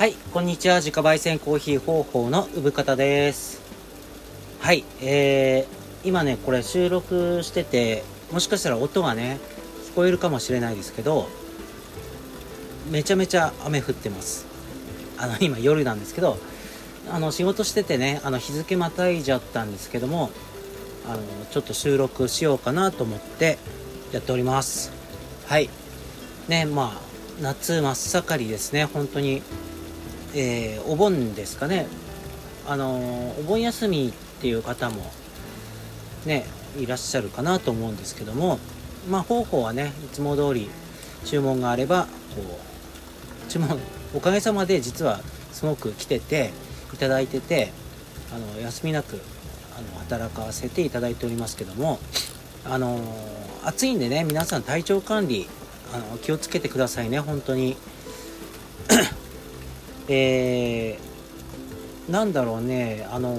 はい、こんにちは。自家焙煎コーヒー方法の産方です。はい、えー、今ね、これ収録してて、もしかしたら音がね、聞こえるかもしれないですけど、めちゃめちゃ雨降ってます。あの、今夜なんですけど、あの、仕事しててね、あの、日付またいじゃったんですけども、あの、ちょっと収録しようかなと思ってやっております。はい。ね、まあ、夏真っ盛りですね、本当に。えーお盆ですかね、あのお盆休みっていう方もねいらっしゃるかなと思うんですけどもまあ方法はねいつも通り注文があればこう注文おかげさまで実はすごく来てていただいててあの休みなくあの働かせていただいておりますけどもあの暑いんでね皆さん体調管理あの気をつけてくださいね本当に。えーなんだろうねあの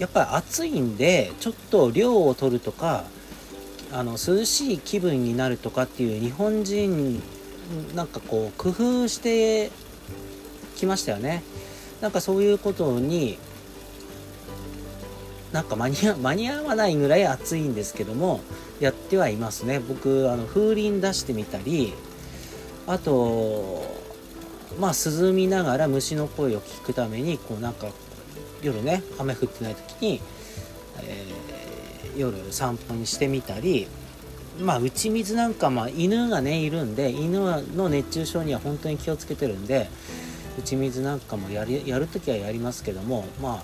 やっぱり暑いんでちょっと量を取るとかあの涼しい気分になるとかっていう日本人なんかこう工夫してきましたよね。なんかそういうことになんか間に合間に合わないぐらい暑いんですけどもやってはいますね。僕あの風鈴出してみたりあとまあ涼みながら虫の声を聞くためにこうなんか夜ね雨降ってない時に、えー夜散歩にしてみたりまあ打ち水なんかまあ犬がねいるんで犬の熱中症には本当に気をつけてるんで打ち水なんかもやりやる時はやりますけどもまあ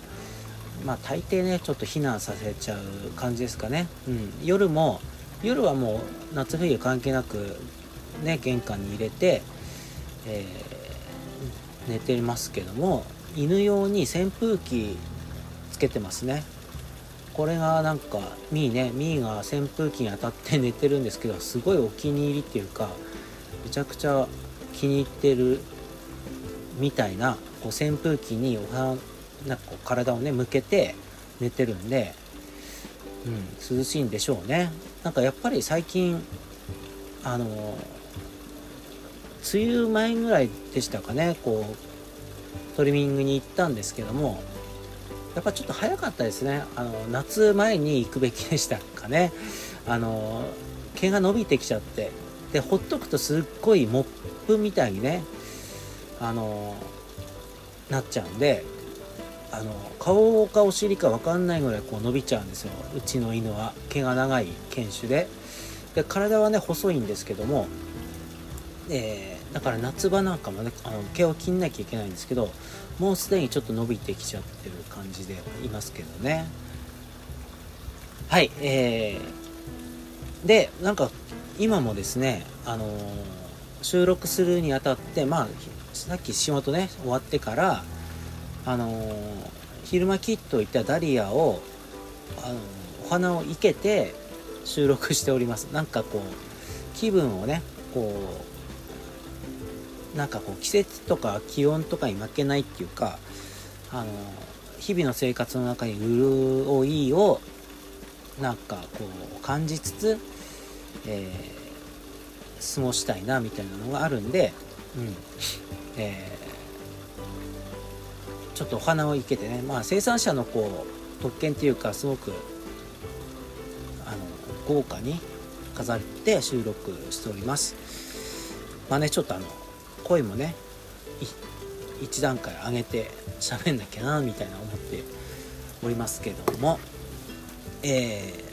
まあ大抵ねちょっと避難させちゃう感じですかね、うん、夜も夜はもう夏冬関係なくね玄関に入れて、えー寝てますけども犬用に扇風機つけてますね。これがなんかミーねミーが扇風機に当たって寝てるんですけどすごいお気に入りっていうかめちゃくちゃ気に入ってるみたいなこう扇風機におはなんかこう体をね向けて寝てるんで、うん、涼しいんでしょうね。なんかやっぱり最近あの梅雨前ぐらいでしたかねこうトリミングに行ったんですけどもやっぱちょっと早かったですね。あの夏前に行くべきでしたかね。あの毛が伸びてきちゃって。でほっとくとすっごいモップみたいにねあのなっちゃうんであの顔かお尻か分かんないぐらいこう伸びちゃうんですよ。うちの犬は。毛が長い犬種で。で体はね細いんですけどもえーだから夏場なんかもねあの毛を切んなきゃいけないんですけどもうすでにちょっと伸びてきちゃってる感じでいますけどね。はいえー、でなんか今もですねあのー収録するにあたってまあさっき仕事ね終わってからあのー昼間切っといたダリアを、あのお花を生けて収録しております。なんかこう気分をねこうなんかこう季節とか気温とかに負けないっていうかあの日々の生活の中に潤いをなんかこう感じつつ、えー過ごしたいなみたいなのがあるんで、うん。えーちょっとお花を生けてね、まあ、生産者のこう特権っていうかすごくあの豪華に飾って収録しております。まあねちょっとあの声もね一段階上げて喋んなきゃなみたいな思っておりますけども。えー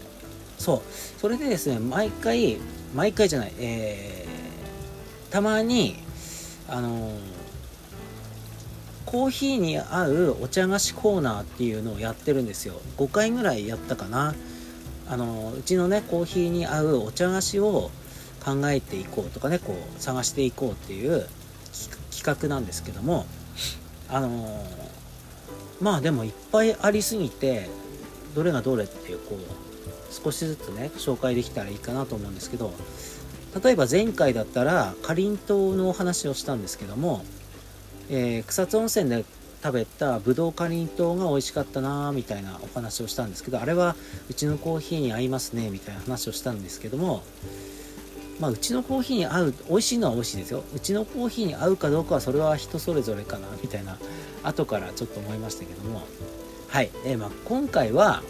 そう。それでですね毎回毎回じゃないえーたまにあのーコーヒーに合うお茶菓子コーナーっていうのをやってるんですよ。5回ぐらいやったかな。あのうちのねコーヒーに合うお茶菓子を考えていこうとかねこう探していこうっていう企画なんですけどもあのまあでもいっぱいありすぎてどれがどれっていうこう少しずつね紹介できたらいいかなと思うんですけど例えば前回だったらかりんとうのお話をしたんですけども、えー草津温泉で食べたぶどうかりんとうが美味しかったなみたいなお話をしたんですけどあれはうちのコーヒーに合いますねみたいな話をしたんですけどもまあうちのコーヒーに合う美味しいのは美味しいですよ。うちのコーヒーに合うかどうかはそれは人それぞれかなみたいな後からちょっと思いましたけども。はい、えー、まあ、今回は、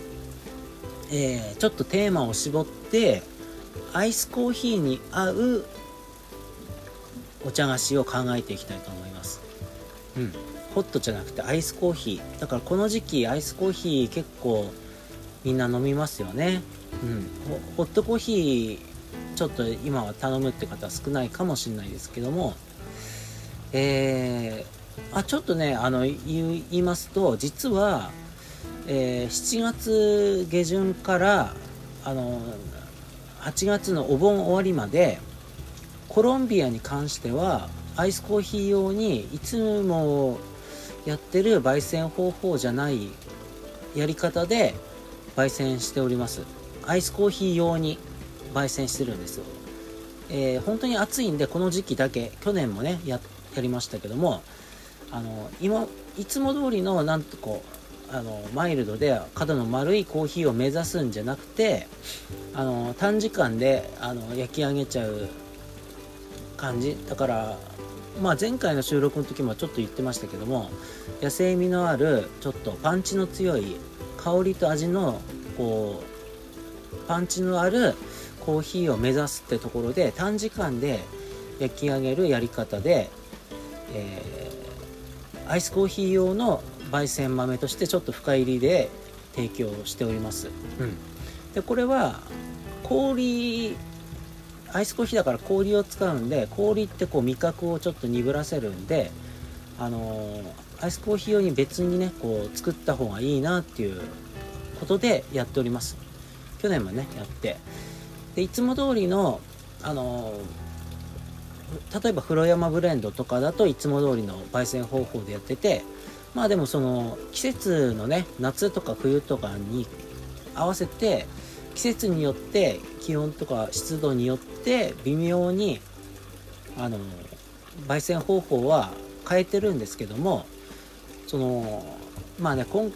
えー、ちょっとテーマを絞ってアイスコーヒーに合うお茶菓子を考えていきたいと思います。うん。ホットじゃなくてアイスコーヒー。だからこの時期アイスコーヒー結構みんな飲みますよね。うん。ホットコーヒーちょっと今は頼むって方は少ないかもしれないですけども。えー、あちょっとねあの言いますと実は、えー、7月下旬からあの8月のお盆終わりまでコロンビアに関してはアイスコーヒー用にいつもやってる焙煎方法じゃないやり方で焙煎しております。アイスコーヒー用に。焙煎してるんですよ、えー、本当に暑いんでこの時期だけ去年もねややりましたけどもあの今いつも通りのなんとこうあのマイルドで角の丸いコーヒーを目指すんじゃなくてあの短時間であの焼き上げちゃう感じ。だからまあ、前回の収録の時もちょっと言ってましたけども野生味のあるちょっとパンチの強い香りと味のこうパンチのあるコーヒーを目指すってところで短時間で焼き上げるやり方で、えー、アイスコーヒー用の焙煎豆としてちょっと深入りで提供しております、うん、でこれは氷アイスコーヒーだから氷を使うんで氷ってこう味覚をちょっと鈍らせるんであのー、アイスコーヒー用に別にねこう作った方がいいなっていうことでやっております。去年もねやってでいつも通りのあの、例えば風呂山ブレンドとかだといつも通りの焙煎方法でやっててまあでもその季節のね夏とか冬とかに合わせて季節によって気温とか湿度によって微妙にあの焙煎方法は変えてるんですけどもそのまあね今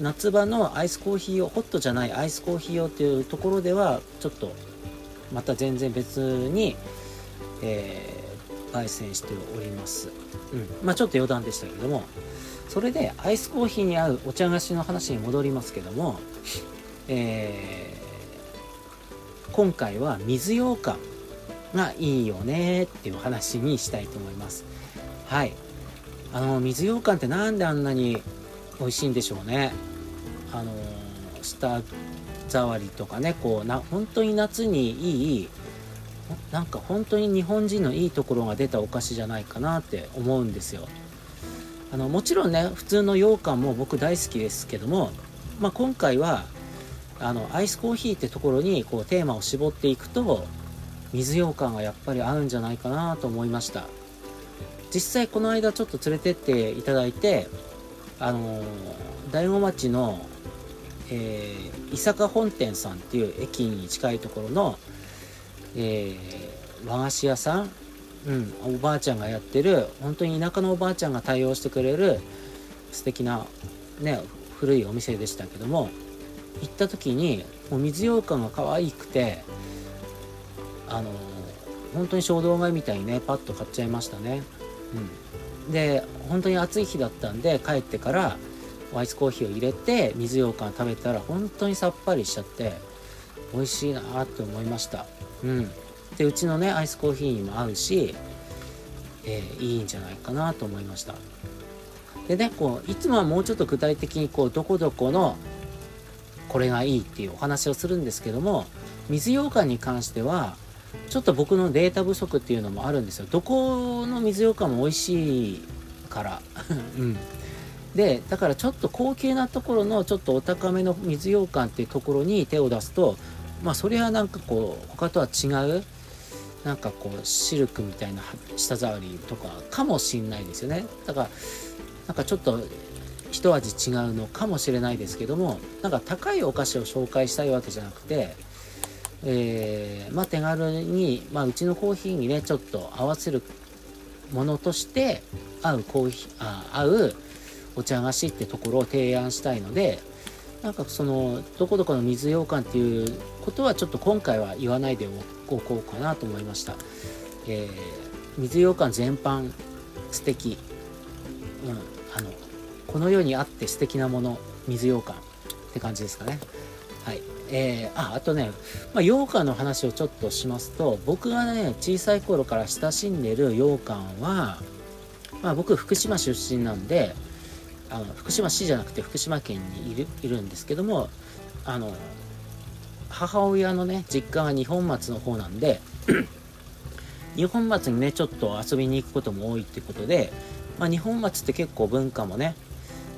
夏場のアイスコーヒー用ホットじゃないアイスコーヒー用っていうところではちょっとまた全然別に、えー、焙煎しております、うん。まあ、ちょっと余談でしたけどもそれでアイスコーヒーに合うお茶菓子の話に戻りますけども、えー今回は水羊羹がいいよねっていう話にしたいと思います。はい。あの水羊羹ってなんであんなに美味しいんでしょうね。あの舌触りとかねこうな本当に夏にいいなんか本当に日本人のいいところが出たお菓子じゃないかなって思うんですよ。あのもちろんね普通の羊羹も僕大好きですけども、まあ、今回はあのアイスコーヒーってところにこうテーマを絞っていくと水羊羹がやっぱり合うんじゃないかなと思いました。実際この間ちょっと連れてっていただいてあの大子町の、えー、伊坂本店さんっていう駅に近いところの、えー、和菓子屋さん、うん、おばあちゃんがやってる本当に田舎のおばあちゃんが対応してくれる素敵なね古いお店でしたけども行った時にもう水羊羹が可愛くてあの本当に衝動買いみたいにねパッと買っちゃいましたね、うん、で本当に暑い日だったんで帰ってからアイスコーヒーを入れて水羊羹食べたら本当にさっぱりしちゃって美味しいなって思いました。うん。でうちのねアイスコーヒーにも合うし、えー、いいんじゃないかなと思いました。でねこういつもはもうちょっと具体的にこうどこどこのこれがいいっていうお話をするんですけども水羊羹に関してはちょっと僕のデータ不足っていうのもあるんですよ。どこの水羊羹も美味しいから。うん。でだからちょっと高級なところのちょっとお高めの水羊羹っていうところに手を出すとまあそれはなんかこう他とは違うなんかこうシルクみたいな舌触りとかかもしんないですよね。だからなんかちょっと一味違うのかもしれないですけどもなんか高いお菓子を紹介したいわけじゃなくて、えー、まあ、手軽に、まあ、うちのコーヒーにねちょっと合わせるものとして合うコーヒーあ合うお茶菓子ってところを提案したいのでなんかそのどこどこの水羊羹っていうことはちょっと今回は言わないでおこうかなと思いました、えー、水羊羹全般素敵。うんあのこの世にあって素敵なもの水羊羹って感じですかね。はい。えー、ああとね、まあ、羊羹の話をちょっとしますと僕がね小さい頃から親しんでる羊羹は、まあ、僕福島出身なんであの福島市じゃなくて福島県にいるいるんですけどもあの母親のね実家が二本松の方なんで 二本松にねちょっと遊びに行くことも多いってことで、まあ、二本松って結構文化もね、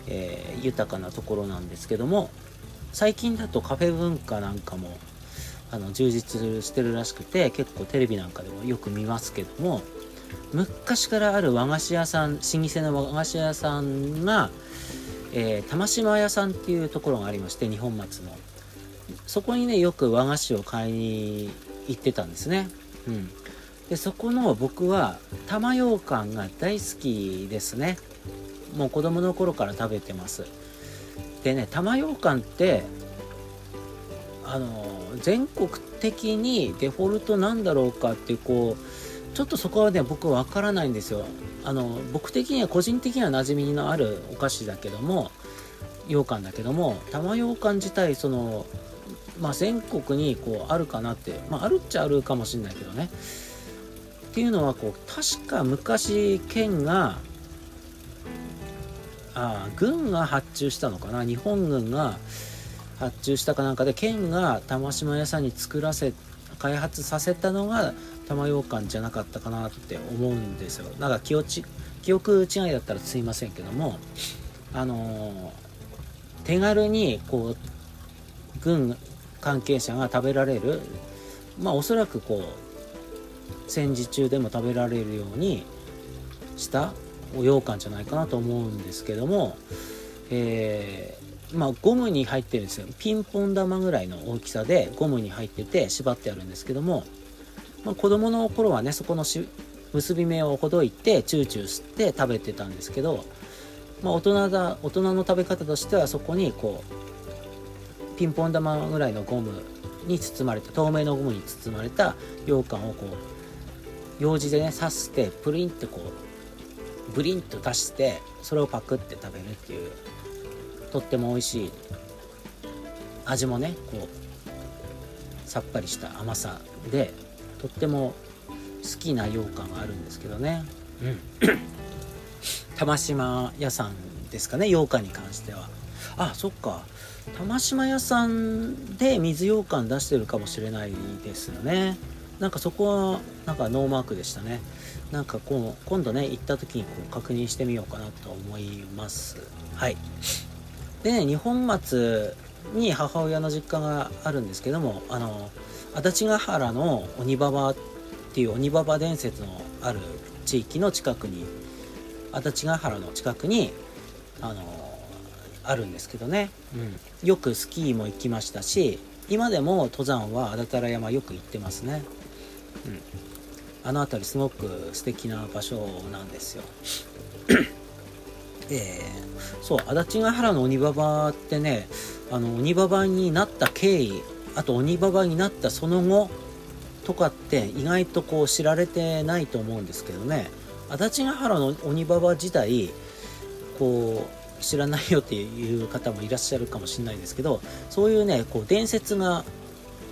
えー、豊かなところなんですけども最近だとカフェ文化なんかもあの充実してるらしくて結構テレビなんかでもよく見ますけども昔からある和菓子屋さん老舗の和菓子屋さんが、えー、玉島屋さんっていうところがありまして二本松の。そこにねよく和菓子を買いに行ってたんですね。うん。でそこの僕は玉羊羹が大好きですね。もう子供の頃から食べてます。でね玉羊羹ってあの全国的にデフォルトなんだろうかってこうちょっとそこはね僕わからないんですよ。あの僕的には個人的には馴染みのあるお菓子だけども羊羹だけども玉羊羹自体そのまあ全国にこうあるかなってまああるっちゃあるかもしれないけどね。っていうのはこう確か昔県があ軍が発注したのかな？日本軍が発注したかなんかで県が玉島屋さんに作らせ開発させたのが玉羊羹じゃなかったかなって思うんですよ。なんか記憶記憶違いだったらすいませんけどもあのー、手軽にこう軍関係者が食べられるまあおそらくこう戦時中でも食べられるようにしたお羊羹じゃないかなと思うんですけども、え、まあゴムに入ってるんですよ。ピンポン玉ぐらいの大きさでゴムに入ってて縛ってあるんですけども、まあ、子供の頃はねそこのし結び目をほどいてチューチュー吸って食べてたんですけど、まあ、大人だ大人の食べ方としてはそこにこうピンポン玉ぐらいのゴムに包まれた透明のゴムに包まれた羊羹をこう用紙でね刺してプリンってこうブリンと出してそれをパクって食べるっていうとっても美味しい。味もねこうさっぱりした甘さでとっても好きな羊羹があるんですけどね。うん。玉島屋さんですかね羊羹に関しては。あそっか。玉島屋さんで水羊羹出してるかもしれないですよね。なんかそこはなんかノーマークでしたね。なんかこう今度ね行った時にこう確認してみようかなと思います。はい。でね二本松に母親の実家があるんですけどもあの足立ヶ原の鬼ババっていう鬼ババ伝説のある地域の近くに足立ヶ原の近くにあのあるんですけどね、うん、よくスキーも行きましたし今でも登山は安達太良山よく行ってますね、うん、あの辺りすごく素敵な場所なんですよ えー、そう足立ヶ原の鬼ババってねあの鬼ババになった経緯あと鬼ババになったその後とかって意外とこう知られてないと思うんですけどね。足立ヶ原の鬼ババ自体こう知らないよっていう方もいらっしゃるかもしれないですけどそういうねこう伝説が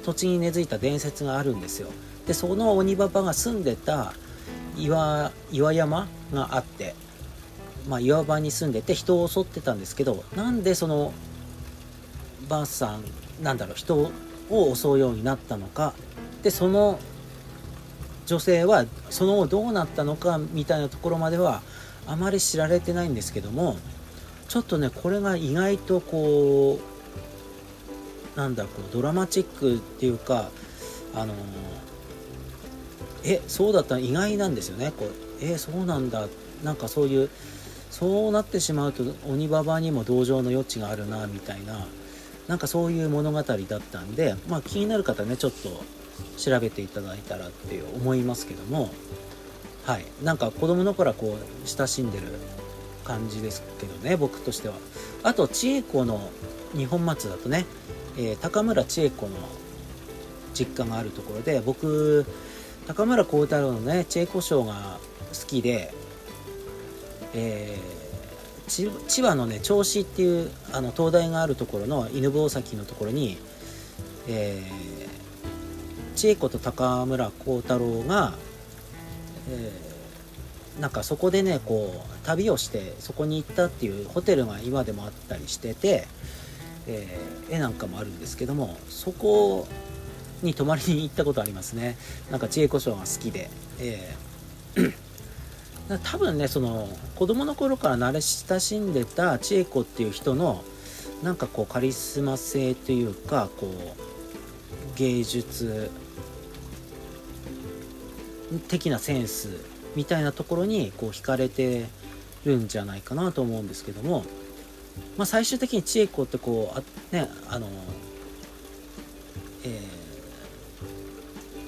土地に根付いた伝説があるんですよ。でその鬼ババが住んでた岩岩山があって、まあ、岩場に住んでて人を襲ってたんですけどなんでそのばあさんなんだろう人を襲うようになったのか。でその女性はその後どうなったのかみたいなところまではあまり知られてないんですけどもちょっとねこれが意外とこうなんだこうドラマチックっていうかあのえそうだった意外なんですよね。こうえそうなんだ。なんかそういうそうなってしまうと鬼ババにも同情の余地があるなみたいななんかそういう物語だったんで、まあ、気になる方ねちょっと調べていただいたらって思いますけどもはい。なんか子供の頃はこう親しんでる感じですけどね僕としては。あと千恵子の二本松だとね、えー、高村千恵子の実家があるところで僕高村光太郎のねチェーコショーが好きで、えー、千葉のね銚子っていうあの灯台があるところの犬吠埼のところに、えー、千恵子と高村光太郎が、えー、なんかそこでねこう旅をしてそこに行ったっていうホテルが今でもあったりしてて、えー、絵なんかもあるんですけどもそこに泊まりに行ったことありますね。なんか知恵子賞が好きで、えー多分ねその子供の頃から慣れ親しんでた千恵子っていう人のなんかこうカリスマ性というかこう芸術的なセンスみたいなところにこう惹かれてるんじゃないかなと思うんですけども、まあ、最終的に千恵子ってこうあねあのえー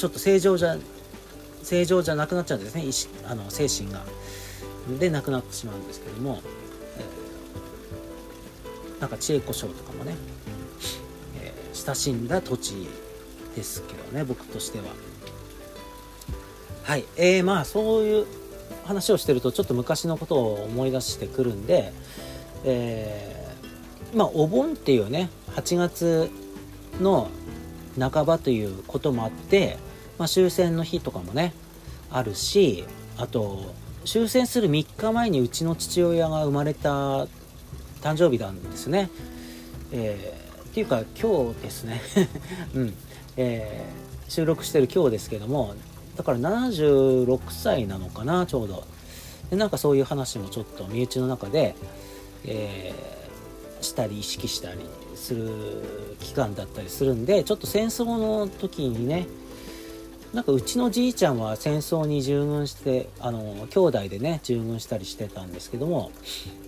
ちょっと正常じゃ正常じゃなくなっちゃうんですね。意あの精神が。で亡くなってしまうんですけども、えー、なんか知恵子賞とかもね、えー、親しんだ土地ですけどね僕としては。はい。えー、まあそういう話をしてるとちょっと昔のことを思い出してくるんで。えー、まあお盆っていうね8月の半ばということもあってまあ、終戦の日とかもねあるしあと終戦する3日前にうちの父親が生まれた誕生日なんですね。えー、っていうか今日ですね、うん。えー、収録してる今日ですけどもだから76歳なのかなちょうど。でなんかそういう話もちょっと身内の中で、えー、したり意識したりする期間だったりするんでちょっと戦争の時にねなんかうちのじいちゃんは戦争に従軍してあの兄弟でね従軍したりしてたんですけども、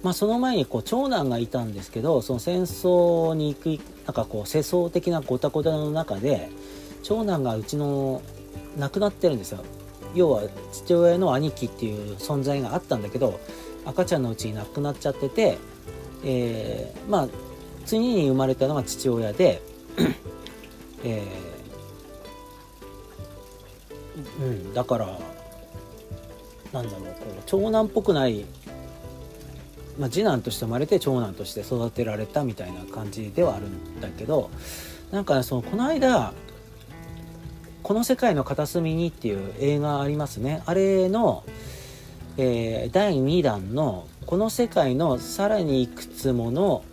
まあ、その前にこう長男がいたんですけどその戦争に行くなんかこう世相的なごたごたの中で長男がうちの亡くなってるんですよ。要は父親の兄貴っていう存在があったんだけど赤ちゃんのうちに亡くなっちゃってて、えー、まあ次に生まれたのが父親で、えーうん、だからなんだろうこう長男っぽくない、まあ、次男として生まれて長男として育てられたみたいな感じではあるんだけどなんかそのこの間「この世界の片隅に」っていう映画ありますね。あれの、えー、第2弾の「この世界のさらにいくつもの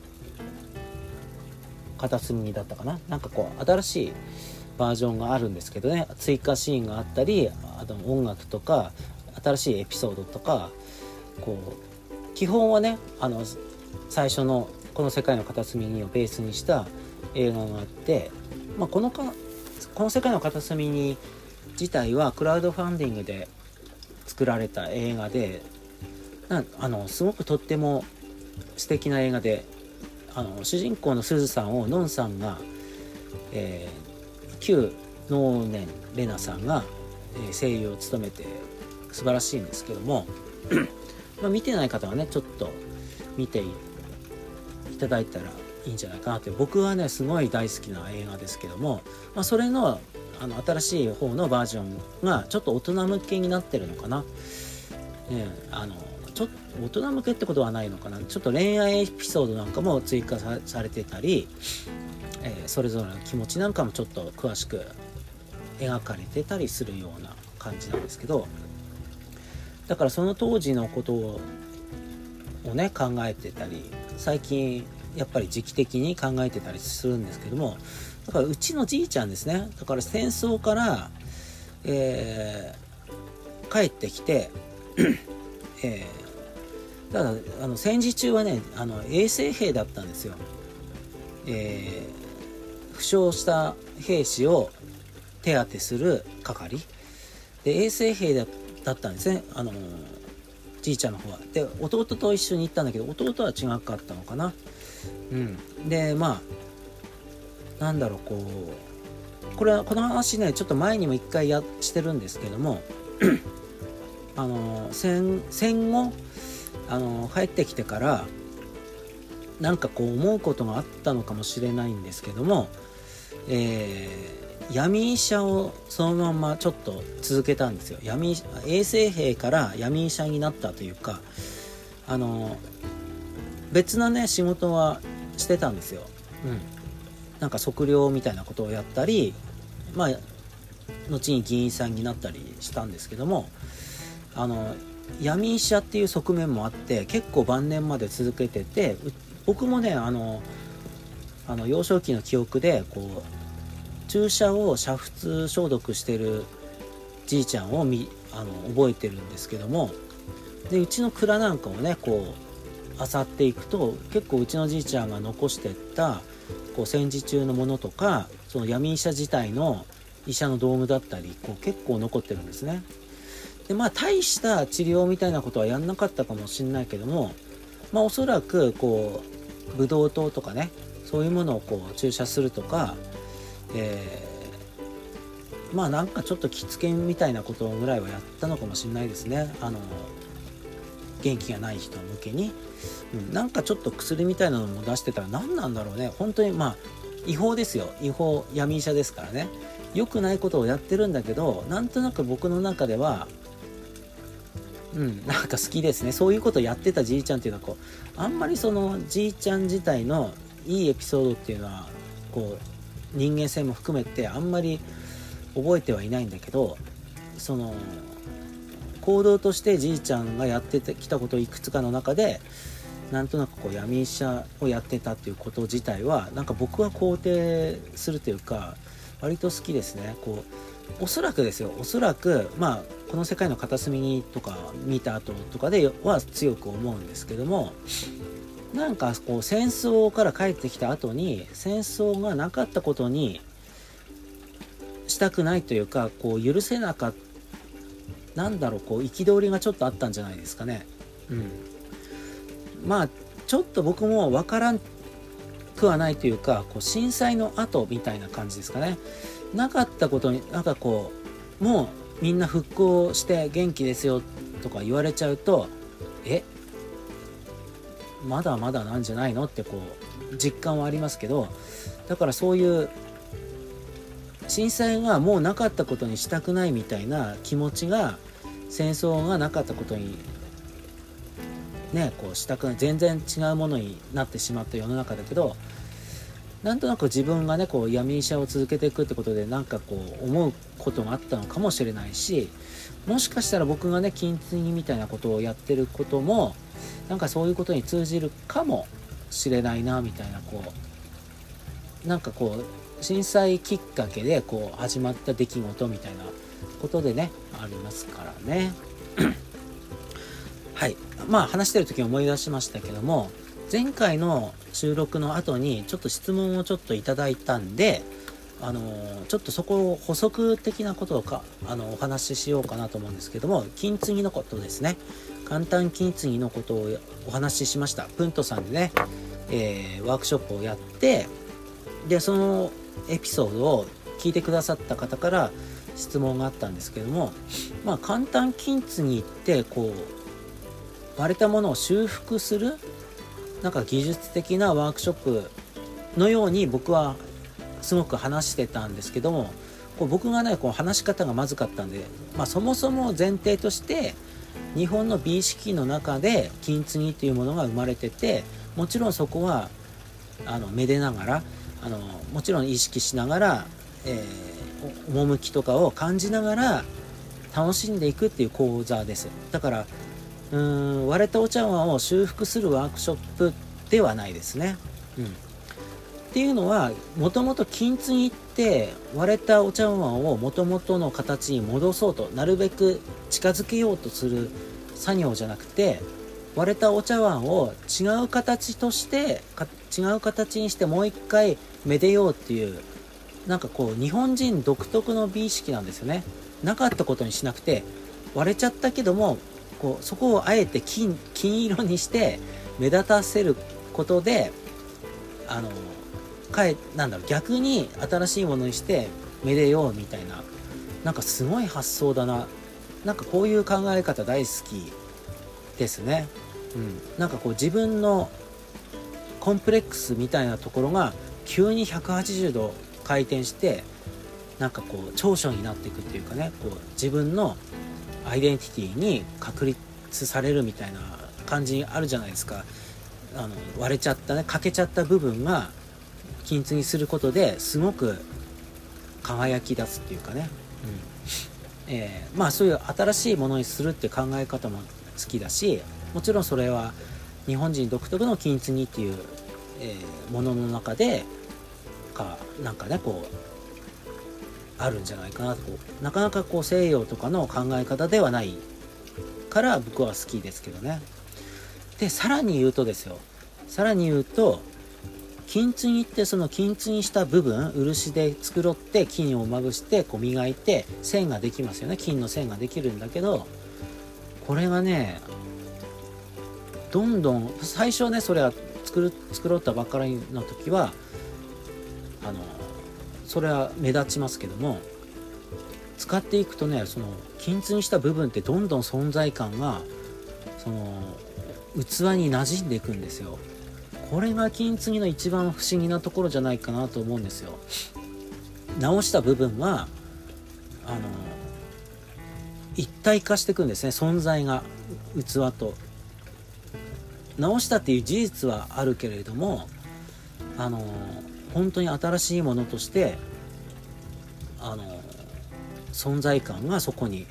片隅に」だったかな。なんかこう新しいバージョンがあるんですけどね。追加シーンがあったりあと音楽とか新しいエピソードとかこう基本はねあの最初の「この世界の片隅に」をベースにした映画があって、まあ、このかこの世界の片隅に自体はクラウドファンディングで作られた映画でなあのすごくとっても素敵な映画であの主人公のすずさんをのんさんが、え旧能年玲奈さんが声優を務めて素晴らしいんですけども まあ見てない方はねちょっと見ていただいたらいいんじゃないかなと僕はねすごい大好きな映画ですけども、まあ、それのあの新しい方のバージョンがちょっと大人向けになってるのかな、ね、あのちょっと大人向けってことはないのかな。ちょっと恋愛エピソードなんかも追加されてたりえー、それぞれの気持ちなんかもちょっと詳しく描かれてたりするような感じなんですけどだからその当時のことをね考えてたり最近やっぱり時期的に考えてたりするんですけどもだからうちのじいちゃんですねだから戦争から、えー、帰ってきて、えー、ただあの戦時中はねあの衛生兵だったんですよ。えー負傷した兵士を手当てする係。で衛生兵だったんですね。あのじいちゃんの方は。で弟と一緒に行ったんだけど弟は違かったのかな。うん。でまあなんだろうこうこれはこの話ねちょっと前にも一回やしてるんですけども あの戦戦後あの帰ってきてからなんかこう思うことがあったのかもしれないんですけどもえ闇医者をそのままちょっと続けたんですよ。闇衛生兵から闇医者になったというかあの別なね仕事はしてたんですよ、うん、なんか測量みたいなことをやったりまあ後に議員さんになったりしたんですけどもあの闇医者っていう側面もあって結構晩年まで続けてて僕もねあのあの幼少期の記憶でこう注射を煮沸消毒してるじいちゃんをみあの覚えてるんですけどもでうちの蔵なんかをねこう漁っていくと結構うちのじいちゃんが残してったこう戦時中のものとかその闇医者自体の医者の道具だったりこう結構残ってるんですね。でまあ大した治療みたいなことはやんなかったかもしんないけどもまあおそらくこうブドウ糖とかねそういうものをこう注射するとか、えー、まあなんかちょっと着付けみたいなことぐらいはやったのかもしれないですね。あの元気がない人向けに、うん、なんかちょっと薬みたいなのも出してたら何なんだろうね。本当にまあ違法ですよ。違法闇医者ですからね。良くないことをやってるんだけどなんとなく僕の中ではうん、なんか好きですね。そういうことやってたじいちゃんっていうのはこうあんまりそのじいちゃん自体のいいエピソードっていうのはこう人間性も含めてあんまり覚えてはいないんだけどその行動としてじいちゃんがやってきたこといくつかの中でなんとなくこう闇医者をやってたっていうこと自体はなんか僕は肯定するというか割と好きですね。こうおそらくですよ。おそらくまあこの世界の片隅にとか見た後とかでは強く思うんですけどもなんかこう戦争から帰ってきた後に戦争がなかったことにしたくないというかこう許せなかったなんだろうこう憤りがちょっとあったんじゃないですかね。うん、まあちょっと僕も分からんくはないというかこう震災の後みたいな感じですかね。なかったことになんかこうもうみんな復興して元気ですよとか言われちゃうとえ？まだまだなんじゃないのってこう実感はありますけどだからそういう震災がもうなかったことにしたくないみたいな気持ちが戦争がなかったことにねこうしたくない全然違うものになってしまった世の中だけどなんとなく自分がねこう闇医者を続けていくってことでなんかこう思うことがあったのかもしれないしもしかしたら僕がね金継ぎみたいなことをやってることもなんかそういうことに通じるかもしれないなみたいなこうなんかこう震災きっかけでこう始まった出来事みたいなことでねありますからね。はい。まあ話してる時思い出しましたけども前回の収録の後にちょっと質問をちょっといただいたんであのちょっとそこを補足的なことをかあのお話ししようかなと思うんですけども金継ぎのことですね。簡単金継ぎのことをお話ししました。プントさんでね、えー、ワークショップをやってでそのエピソードを聞いてくださった方から質問があったんですけどもまあ簡単金継ぎってこう割れたものを修復するなんか技術的なワークショップのように僕はすごく話してたんですけどもこう僕がねこう話し方がまずかったんで、まあ、そもそも前提として日本の美意識の中で金継ぎというものが生まれててもちろんそこはあのめでながらあのもちろん意識しながら、えー、趣とかを感じながら楽しんでいくっていう講座です。だからうーん割れたお茶碗を修復するワークショップではないですね、うん、っていうのはもともと金継ぎって割れたお茶碗をもともとの形に戻そうとなるべく近づけようとする作業じゃなくて割れたお茶碗を違う形として違う形にしてもう一回めでようっていうなんかこう日本人独特の美意識なんですよね。なかったことにしなくて割れちゃったけどもこうそこをあえて金金色にして目立たせることであのかえなんだろう逆に新しいものにしてめでようみたいななんかすごい発想だな。なんかこういう考え方大好きですね。うん。なんかこう自分のコンプレックスみたいなところが急に180度回転してなんかこう長所になっていくっていうかね。こう自分のアイデンティティに確立されるみたいな感じあるじゃないですか。あの割れちゃったね欠けちゃった部分が均一にすることですごく輝き出すっていうかね、うん。えー、まあそういう新しいものにするって考え方も好きだしもちろんそれは日本人独特の均一にっていう、えー、ものの中でかなんかねこうあるんじゃないかなと。なかなかこう西洋とかの考え方ではないから僕は好きですけどね。でさらに言うとですよ。さらに言うと金継ぎってその金継ぎした部分漆で繕って金をまぶしてこう磨いて線ができますよね。金の線ができるんだけどこれがねどんどん最初ねそれは作る作ろったばっかりの時はあのそれは目立ちますけども使っていくとねその均一にした部分ってどんどん存在感がその器に馴染んでいくんですよ。これが金継ぎの一番不思議なところじゃないかなと思うんですよ。直した部分はあの一体化していくんですね。存在が器と。直したっていう事実はあるけれどもあの本当に新しいものとしてあの存在感がそこに、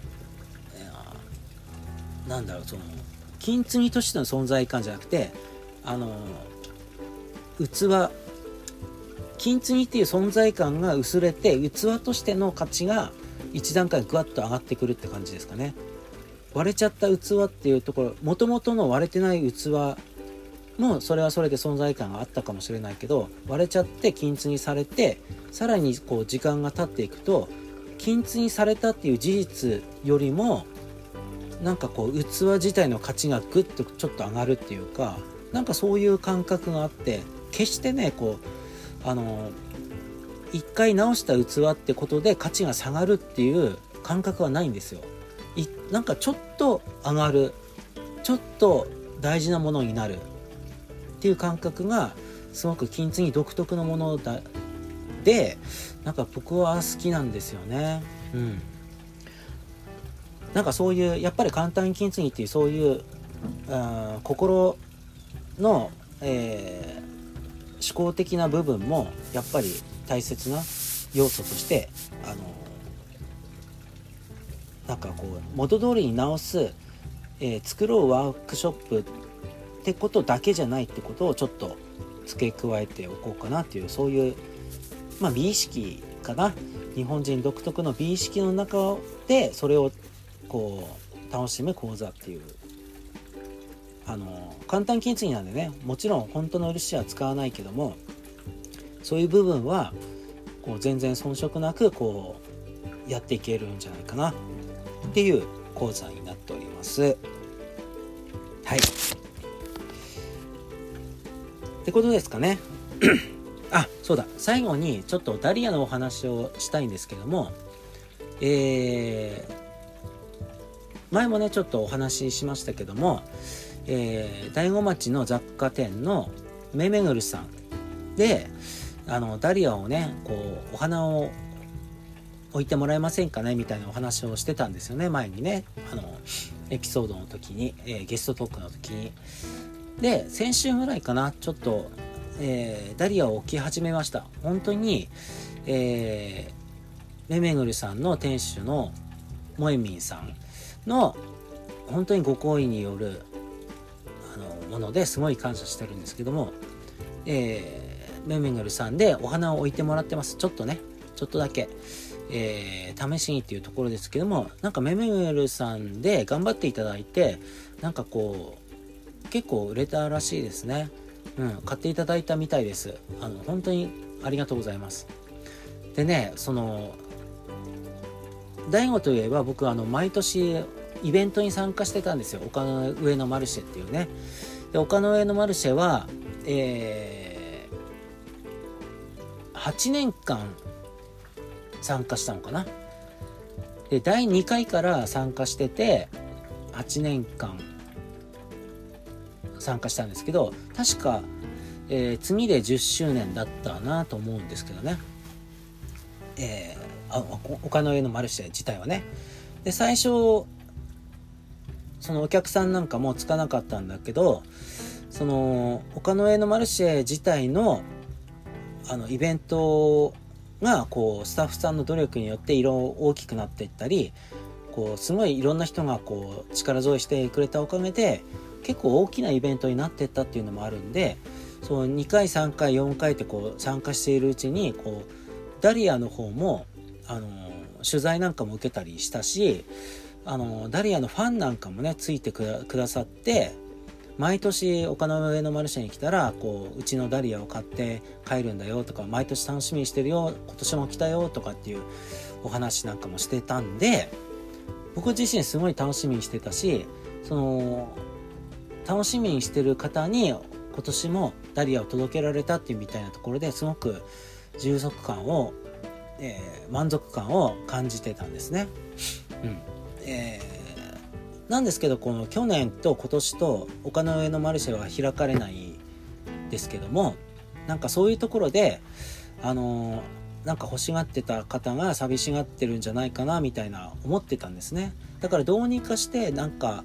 えー、なんだろうその金継ぎとしての存在感じゃなくてあの器金継ぎっていう存在感が薄れて器としての価値が一段階グワッと上がってくるって感じですかね。割れちゃった器っていうところもともとの割れてない器もそれはそれで存在感があったかもしれないけど割れちゃって金継ぎされてさらにこう時間が経っていくと金継ぎされたっていう事実よりもなんかこう器自体の価値がグッとちょっと上がるっていうかなんかそういう感覚があって決してねこうあの一回直した器ってことで価値が下がるっていう感覚はないんですよ。いなんかちょっと上がるちょっと大事なものになるっていう感覚がすごく金継ぎ独特のものだでなんか僕は好きなんですよね。うん。なんかそういうやっぱり簡単金継ぎっていうそういうあ心の、えー、思考的な部分もやっぱり大切な要素としてあのなんかこう元通りに直す、えー、作ろうワークショップってことだけじゃないってことをちょっと付け加えておこうかなっていうそういうまあ美意識かな。日本人独特の美意識の中でそれをこう楽しむ講座っていうあの簡単金継ぎなんでねもちろん本当の漆は使わないけどもそういう部分はこう全然遜色なくこうやっていけるんじゃないかなっていう講座になっております。はい。ってことですかね。あそうだ。最後にちょっとダリアのお話をしたいんですけどもえー、前もねちょっとお話ししましたけども、えー、大子町の雑貨店のめめぐるさんであのダリアをねこうお花を置いてもらえませんかねみたいなお話をしてたんですよね前にね。あのエピソードの時に、えー、ゲストトークの時に。で先週ぐらいかなちょっと、えー、ダリアを置き始めました。本当にえー、めめぐるさんの店主のもえみんさんの本当にご好意によるものですごい感謝してるんですけども、えー、めめぐるさんでお花を置いてもらってますちょっとねちょっとだけ、えー、試しにっていうところですけどもなんかめめぐるさんで頑張っていただいてなんかこう結構売れたらしいですね。うん、買っていただいたみたいです。あの、本当にありがとうございます。でね、その、大悟といえば僕あの、毎年イベントに参加してたんですよ。丘の上のマルシェっていうね。で、丘の上のマルシェは、えー、8年間参加したのかな。で、第2回から参加してて、8年間参加したんですけど確か、えー、次で10周年だったなと思うんですけどね、えあ丘の上のマルシェ自体はねで最初そのお客さんなんかもつかなかったんだけどその丘の上のマルシェ自体のあのイベントがこうスタッフさんの努力によって色大きくなっていったりこうすごいいろんな人がこう力添えしてくれたおかげで結構大きなイベントになっていったっていうのもあるんでそう2回3回4回ってこう参加しているうちにこうダリアの方もあの取材なんかも受けたりしたしあのダリアのファンなんかもねついてくださって毎年丘の上のマルシェに来たらこううちのダリアを買って帰るんだよとか毎年楽しみにしてるよ今年も来たよとかっていうお話なんかもしてたんで僕自身すごい楽しみにしてたしその楽しみにしてる方に今年もダリアを届けられたっていうみたいなところですごく充足感を、えー、満足感を感じてたんですね。うんえー、なんですけどこの去年と今年と丘の上のマルシェは開かれないですけどもなんかそういうところであのなんか欲しがってた方が寂しがってるんじゃないかなみたいな思ってたんですねだからどうにかしてなんか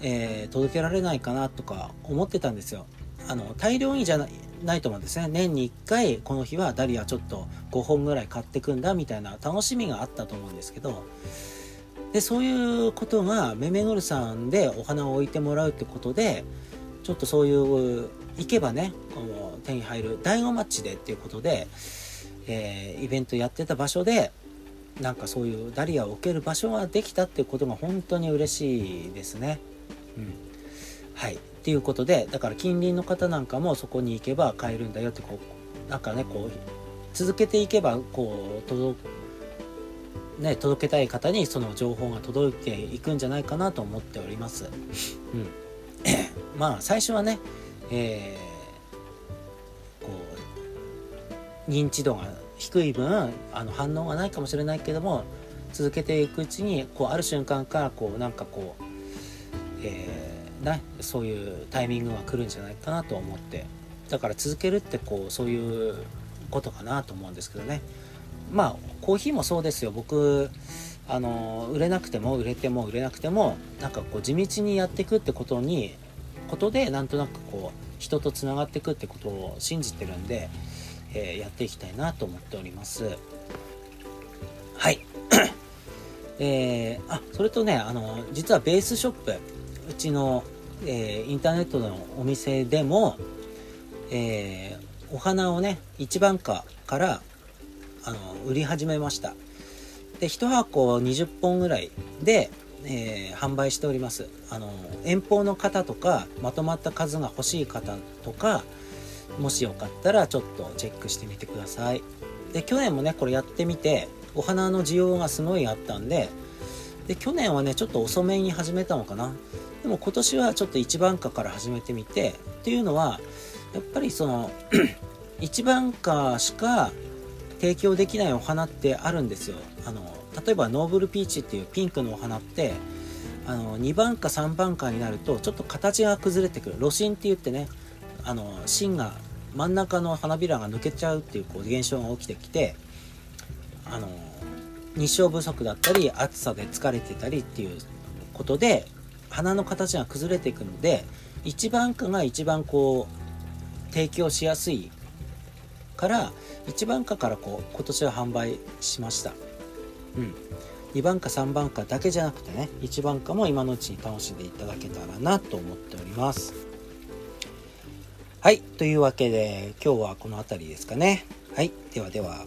えー、届けられないかなとか思ってたんですよ。あの大量にじゃないと思うんですね年に1回この日はダリアちょっと5本ぐらい買ってくんだみたいな楽しみがあったと思うんですけどでそういうことがめめぐるさんでお花を置いてもらうってことでちょっとそういう行けばねこの手に入る第5マッチでっていうことで、えー、イベントやってた場所でなんかそういうダリアを置ける場所ができたっていうことが本当に嬉しいですね。うん、はいっていうことでだから近隣の方なんかもそこに行けば買えるんだよってこうなんかねこう続けていけばこう届ね、届けたい方にその情報が届いていくんじゃないかなと思っております。うん、まあ最初はね、えー、こう認知度が低い分あの反応がないかもしれないけども続けていくうちにこうある瞬間からこうなんかこうえー、ね、そういうタイミングが来るんじゃないかなと思って。だから続けるってこうそういうことかなと思うんですけどね。まあコーヒーもそうですよ。僕あの売れなくても売れても売れなくてもなんかこう地道にやっていくってことにことでなんとなくこう人とつながっていくってことを信じてるんで、えー、やっていきたいなと思っております。はい。えー、あそれとねあの実はベースショップうちの、えー、インターネットのお店でも、えー、お花をね一番花からあの売り始めました。で1箱20本ぐらいで、えー、販売しております。あの遠方の方とかまとまった数が欲しい方とかもしよかったらちょっとチェックしてみてください。で去年もねこれやってみてお花の需要がすごいあったんでで去年はねちょっと遅めに始めたのかな。でも今年はちょっと一番花から始めてみてっていうのはやっぱりその 一番花しか提供できないお花ってあるんですよ。あの例えばノーブルピーチっていうピンクのお花ってあの2番花3番花になるとちょっと形が崩れてくる。露芯って言ってねあの芯が真ん中の花びらが抜けちゃうっていうこう現象が起きてきてあの日照不足だったり暑さで疲れてたりっていうことで花の形が崩れていくので一番花が一番こう提供しやすいから1番果からこう今年は販売しました、うん、2番果3番果だけじゃなくてね1番果も今のうちに楽しんでいただけたらなと思っております。はい。というわけで今日はこの辺りですかね。はい。ではでは。